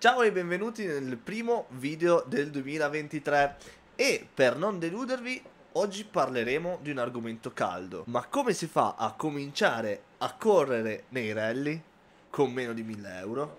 Ciao e benvenuti nel primo video del 2023 e per non deludervi oggi parleremo di un argomento caldo ma come si fa a cominciare a correre nei rally con meno di 1000 euro?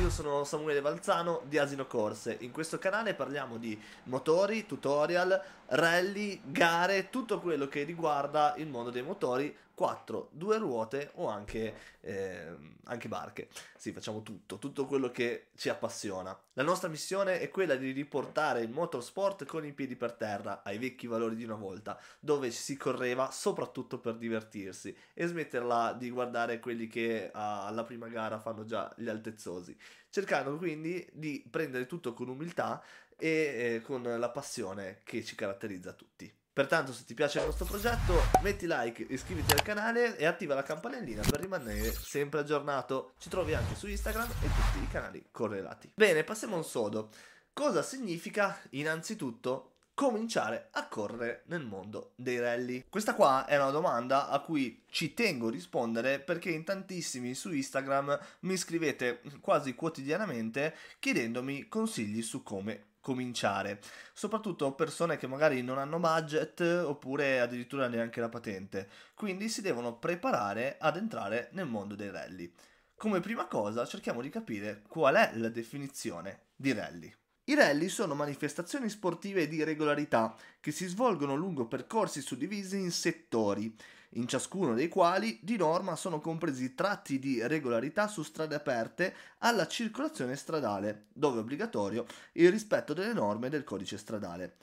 Io sono Samuele Valzano di Asino Corse. In questo canale parliamo di motori, tutorial, rally, gare, tutto quello che riguarda il mondo dei motori 4, due ruote o anche, eh, anche barche. Sì, facciamo tutto, tutto quello che ci appassiona. La nostra missione è quella di riportare il motorsport con i piedi per terra ai vecchi valori di una volta, dove si correva soprattutto per divertirsi e smetterla di guardare quelli che alla prima gara fanno già gli altezzosi, cercando quindi di prendere tutto con umiltà e eh, con la passione che ci caratterizza tutti. Pertanto se ti piace il nostro progetto metti like, iscriviti al canale e attiva la campanellina per rimanere sempre aggiornato. Ci trovi anche su Instagram e tutti i canali correlati. Bene, passiamo a un sodo. Cosa significa innanzitutto cominciare a correre nel mondo dei rally? Questa qua è una domanda a cui ci tengo a rispondere perché in tantissimi su Instagram mi scrivete quasi quotidianamente chiedendomi consigli su come cominciare, soprattutto persone che magari non hanno budget oppure addirittura neanche la patente, quindi si devono preparare ad entrare nel mondo dei rally. Come prima cosa cerchiamo di capire qual è la definizione di rally. I rally sono manifestazioni sportive di regolarità che si svolgono lungo percorsi suddivisi in settori in ciascuno dei quali di norma sono compresi tratti di regolarità su strade aperte alla circolazione stradale, dove è obbligatorio il rispetto delle norme del codice stradale,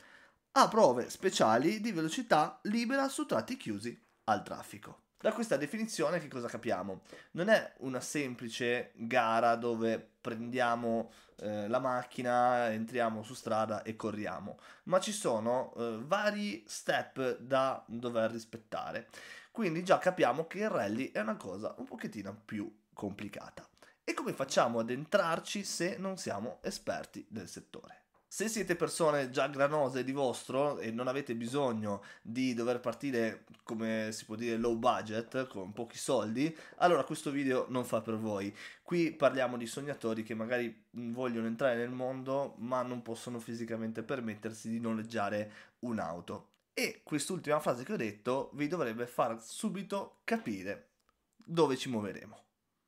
a prove speciali di velocità libera su tratti chiusi al traffico. Da questa definizione che cosa capiamo? Non è una semplice gara dove prendiamo eh, la macchina, entriamo su strada e corriamo, ma ci sono eh, vari step da dover rispettare. Quindi già capiamo che il rally è una cosa un pochettino più complicata. E come facciamo ad entrarci se non siamo esperti del settore? Se siete persone già granose di vostro e non avete bisogno di dover partire, come si può dire, low budget, con pochi soldi, allora questo video non fa per voi. Qui parliamo di sognatori che magari vogliono entrare nel mondo ma non possono fisicamente permettersi di noleggiare un'auto. E quest'ultima frase che ho detto vi dovrebbe far subito capire dove ci muoveremo.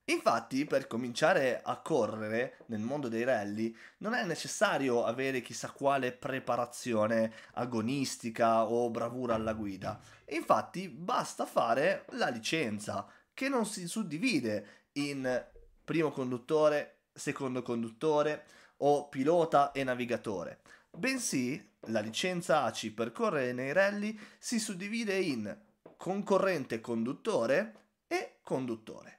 Infatti, per cominciare a correre nel mondo dei rally, non è necessario avere chissà quale preparazione agonistica o bravura alla guida. Infatti, basta fare la licenza, che non si suddivide in primo conduttore, secondo conduttore o pilota e navigatore, bensì la licenza ACI per correre nei rally si suddivide in concorrente conduttore e conduttore.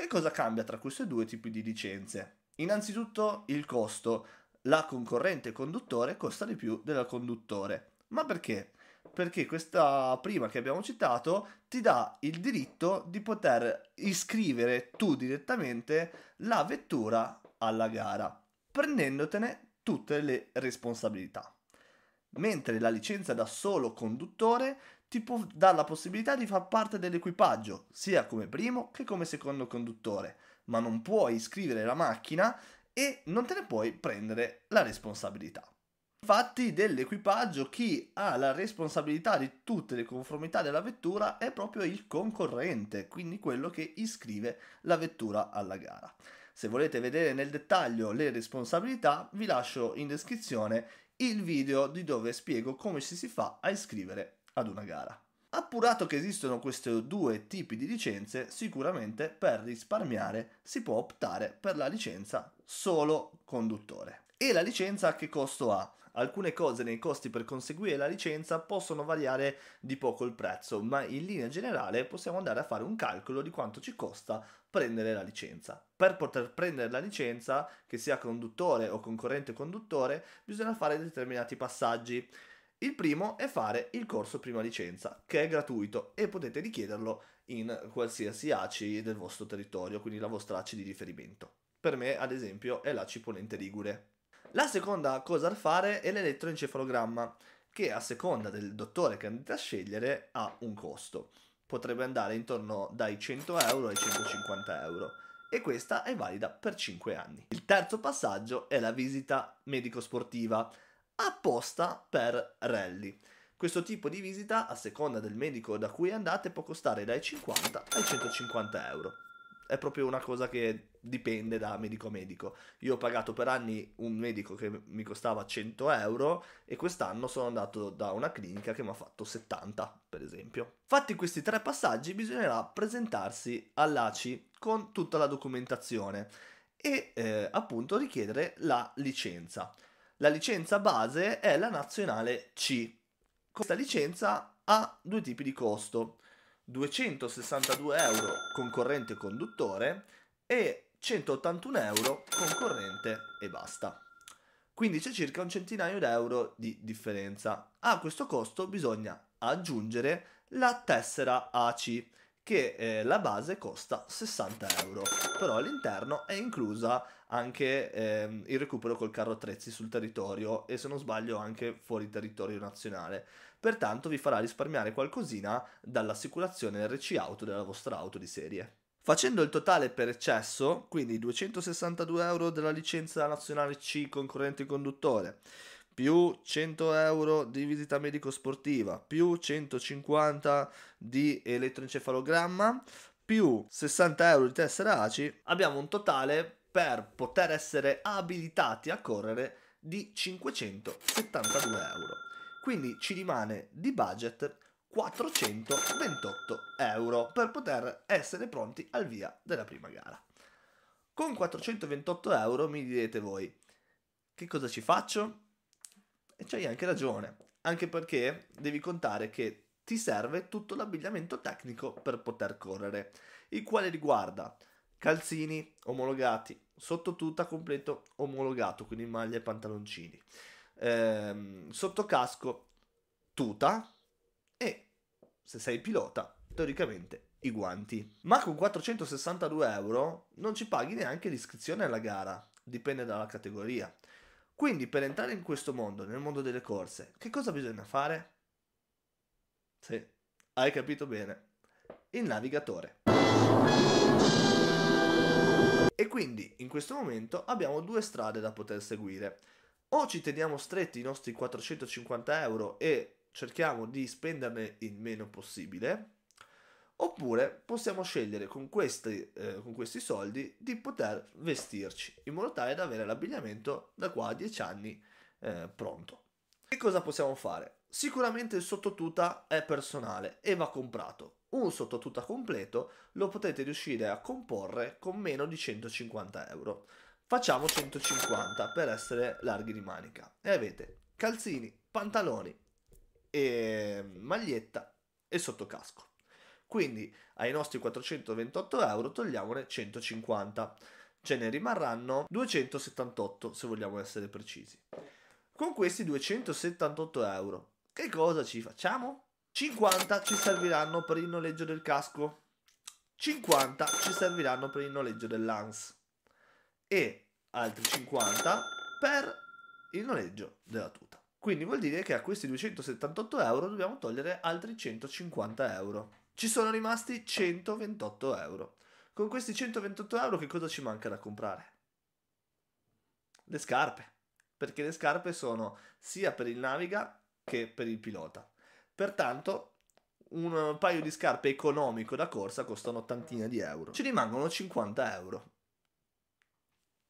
Che cosa cambia tra questi due tipi di licenze? Innanzitutto il costo. La concorrente conduttore costa di più della conduttore. Ma perché? Perché questa prima che abbiamo citato ti dà il diritto di poter iscrivere tu direttamente la vettura alla gara, prendendotene tutte le responsabilità. Mentre la licenza da solo conduttore ti può dare la possibilità di far parte dell'equipaggio, sia come primo che come secondo conduttore, ma non puoi iscrivere la macchina e non te ne puoi prendere la responsabilità. Infatti dell'equipaggio chi ha la responsabilità di tutte le conformità della vettura è proprio il concorrente, quindi quello che iscrive la vettura alla gara. Se volete vedere nel dettaglio le responsabilità vi lascio in descrizione il video di dove spiego come ci si fa a iscrivere ad una gara. Appurato che esistono questi due tipi di licenze, sicuramente per risparmiare si può optare per la licenza solo conduttore. E la licenza che costo ha? Alcune cose nei costi per conseguire la licenza possono variare di poco il prezzo, ma in linea generale possiamo andare a fare un calcolo di quanto ci costa prendere la licenza. Per poter prendere la licenza, che sia conduttore o concorrente conduttore, bisogna fare determinati passaggi. Il primo è fare il corso prima licenza, che è gratuito e potete richiederlo in qualsiasi ACI del vostro territorio, quindi la vostra ACI di riferimento. Per me, ad esempio, è l'ACI Ponente Ligure. La seconda cosa da fare è l'elettroencefalogramma. che a seconda del dottore che andate a scegliere ha un costo. Potrebbe andare intorno dai 100 euro ai 150 euro e questa è valida per 5 anni. Il terzo passaggio è la visita medico-sportiva apposta per rally. Questo tipo di visita, a seconda del medico da cui andate, può costare dai 50 ai 150 euro è proprio una cosa che dipende da medico a medico. Io ho pagato per anni un medico che mi costava 100 euro e quest'anno sono andato da una clinica che mi ha fatto 70, per esempio. Fatti questi tre passaggi bisognerà presentarsi all'ACI con tutta la documentazione e eh, appunto richiedere la licenza. La licenza base è la nazionale C. Questa licenza ha due tipi di costo 262 euro concorrente conduttore e 181 euro concorrente e basta. Quindi c'è circa un centinaio d'euro di differenza. A questo costo bisogna aggiungere la tessera ACI che eh, la base costa 60 euro, però all'interno è inclusa anche eh, il recupero col carro attrezzi sul territorio e se non sbaglio anche fuori territorio nazionale. Pertanto vi farà risparmiare qualcosina dall'assicurazione RC Auto della vostra auto di serie. Facendo il totale per eccesso, quindi 262 euro della licenza nazionale C concorrente conduttore, più 100 euro di visita medico-sportiva, più 150 di elettroencefalogramma, più 60 euro di tessera ACI, abbiamo un totale per poter essere abilitati a correre di 572 euro. Quindi ci rimane di budget 428 euro per poter essere pronti al via della prima gara. Con 428 euro mi direte voi, che cosa ci faccio? E c'hai anche ragione, anche perché devi contare che ti serve tutto l'abbigliamento tecnico per poter correre, il quale riguarda calzini omologati, sottotuta completo omologato, quindi maglia e pantaloncini, ehm, sottocasco, tuta e se sei pilota, teoricamente i guanti. Ma con 462 euro non ci paghi neanche l'iscrizione alla gara, dipende dalla categoria. Quindi per entrare in questo mondo, nel mondo delle corse, che cosa bisogna fare? Sì, hai capito bene. Il navigatore. E quindi in questo momento abbiamo due strade da poter seguire. O ci teniamo stretti i nostri 450 euro e cerchiamo di spenderne il meno possibile, oppure possiamo scegliere con questi, eh, con questi soldi di poter vestirci in modo tale da avere l'abbigliamento da qua a 10 anni eh, pronto. Che cosa possiamo fare? Sicuramente il sottotuta è personale e va comprato un sottotuta completo lo potete riuscire a comporre con meno di 150 euro. Facciamo 150 per essere larghi di manica. E avete calzini, pantaloni, e maglietta e sottocasco. Quindi ai nostri 428 euro togliamone 150. Ce ne rimarranno 278 se vogliamo essere precisi. Con questi 278 euro, che cosa ci facciamo? 50 ci serviranno per il noleggio del casco, 50 ci serviranno per il noleggio dell'ANS e altri 50 per il noleggio della tuta. Quindi vuol dire che a questi 278 euro dobbiamo togliere altri 150 euro. Ci sono rimasti 128 euro. Con questi 128 euro che cosa ci manca da comprare? Le scarpe. Perché le scarpe sono sia per il naviga che per il pilota. Pertanto un paio di scarpe economico da corsa costa un'ottantina di euro. Ci rimangono 50 euro.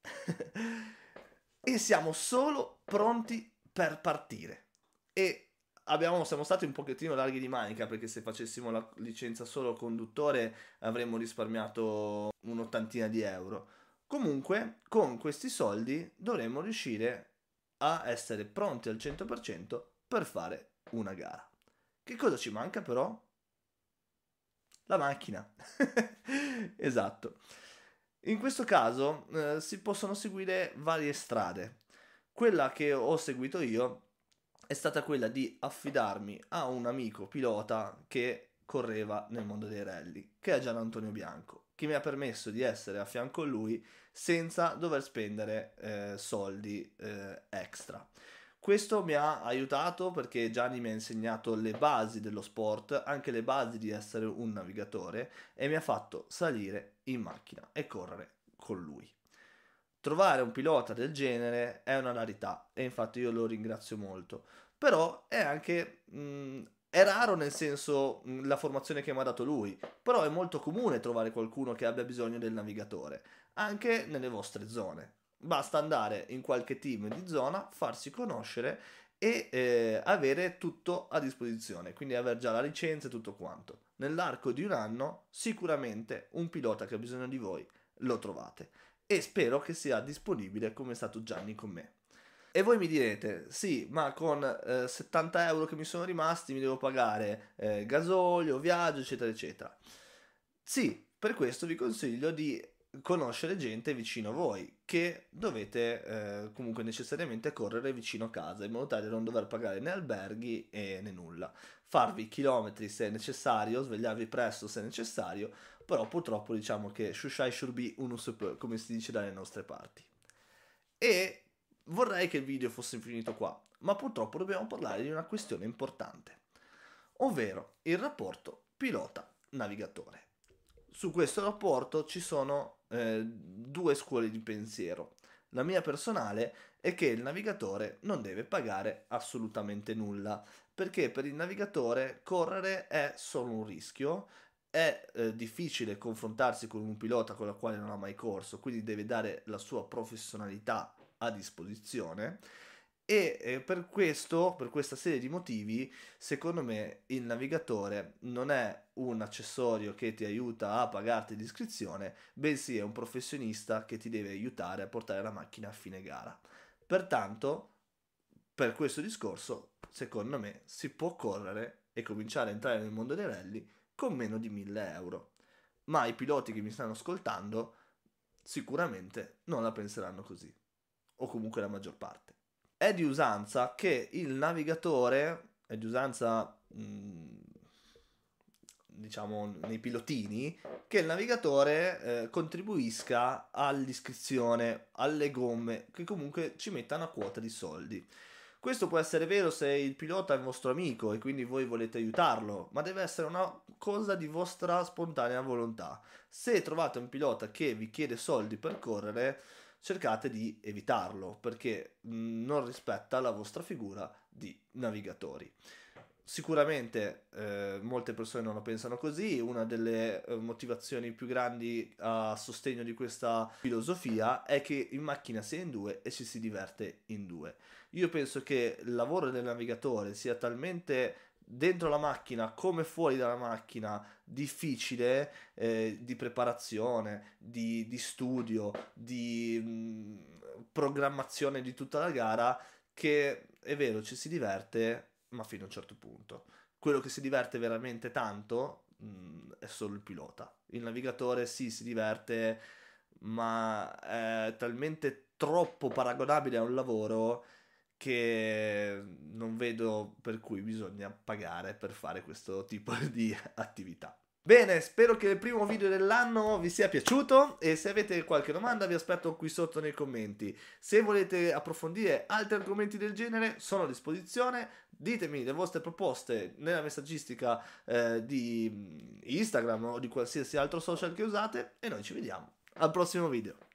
e siamo solo pronti per partire. E abbiamo, siamo stati un pochettino larghi di manica perché se facessimo la licenza solo conduttore avremmo risparmiato un'ottantina di euro. Comunque, con questi soldi dovremmo riuscire a essere pronti al 100% per fare una gara. Che cosa ci manca però? La macchina. esatto. In questo caso eh, si possono seguire varie strade. Quella che ho seguito io è stata quella di affidarmi a un amico pilota che correva nel mondo dei rally, che è Gian Antonio Bianco, che mi ha permesso di essere a fianco a lui senza dover spendere eh, soldi eh, extra. Questo mi ha aiutato perché Gianni mi ha insegnato le basi dello sport, anche le basi di essere un navigatore e mi ha fatto salire in macchina e correre con lui. Trovare un pilota del genere è una rarità e infatti io lo ringrazio molto, però è anche mh, è raro nel senso la formazione che mi ha dato lui, però è molto comune trovare qualcuno che abbia bisogno del navigatore, anche nelle vostre zone. Basta andare in qualche team di zona, farsi conoscere e eh, avere tutto a disposizione, quindi avere già la licenza e tutto quanto. Nell'arco di un anno sicuramente un pilota che ha bisogno di voi lo trovate e spero che sia disponibile come è stato Gianni con me. E voi mi direte, sì, ma con eh, 70 euro che mi sono rimasti mi devo pagare eh, gasolio, viaggio, eccetera, eccetera. Sì, per questo vi consiglio di conoscere gente vicino a voi che dovete eh, comunque necessariamente correre vicino a casa in modo tale da non dover pagare né alberghi né nulla. Farvi chilometri se necessario svegliarvi presto se necessario però purtroppo diciamo che shushai shurbi unus come si dice dalle nostre parti. E vorrei che il video fosse finito qua ma purtroppo dobbiamo parlare di una questione importante ovvero il rapporto pilota navigatore su questo rapporto ci sono eh, due scuole di pensiero. La mia personale è che il navigatore non deve pagare assolutamente nulla, perché per il navigatore correre è solo un rischio, è eh, difficile confrontarsi con un pilota con il quale non ha mai corso, quindi deve dare la sua professionalità a disposizione e eh, per questo, per questa serie di motivi, secondo me il navigatore non è un accessorio che ti aiuta a pagarti l'iscrizione, bensì è un professionista che ti deve aiutare a portare la macchina a fine gara. Pertanto, per questo discorso, secondo me, si può correre e cominciare a entrare nel mondo dei rally con meno di 1000 euro. Ma i piloti che mi stanno ascoltando sicuramente non la penseranno così, o comunque la maggior parte è di usanza che il navigatore, è di usanza mh, diciamo nei pilotini, che il navigatore eh, contribuisca all'iscrizione, alle gomme, che comunque ci metta una quota di soldi. Questo può essere vero se il pilota è il vostro amico e quindi voi volete aiutarlo, ma deve essere una cosa di vostra spontanea volontà. Se trovate un pilota che vi chiede soldi per correre, cercate di evitarlo perché non rispetta la vostra figura di navigatori. Sicuramente eh, molte persone non lo pensano così, una delle eh, motivazioni più grandi a sostegno di questa filosofia è che in macchina si è in due e ci si diverte in due. Io penso che il lavoro del navigatore sia talmente dentro la macchina come fuori dalla macchina difficile eh, di preparazione, di, di studio, di mh, mm, programmazione di tutta la gara che è vero ci si diverte ma fino a un certo punto. Quello che si diverte veramente tanto mh, mm, è solo il pilota. Il navigatore sì si diverte ma è talmente troppo paragonabile a un lavoro che non vedo per cui bisogna pagare per fare questo tipo di attività. Bene, spero che il primo video dell'anno vi sia piaciuto e se avete qualche domanda vi aspetto qui sotto nei commenti. Se volete approfondire altri argomenti del genere sono a disposizione, ditemi le vostre proposte nella messaggistica eh, di Instagram o di qualsiasi altro social che usate e noi ci vediamo al prossimo video.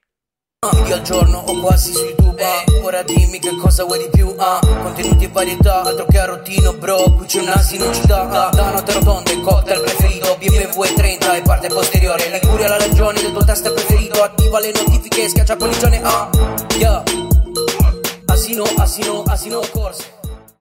Io al giorno ho quasi su YouTube Ora dimmi che cosa vuoi di più ah. Contenuti e varietà, altro che arrottino bro Qui c'è un asino ci dà ah. Da notte rotonde, cocktail preferito BMW 30 e parte posteriore Liguria la ragione del tuo test preferito Attiva le notifiche, schiaccia polligione ah. Yeah Asino, asino, asino corse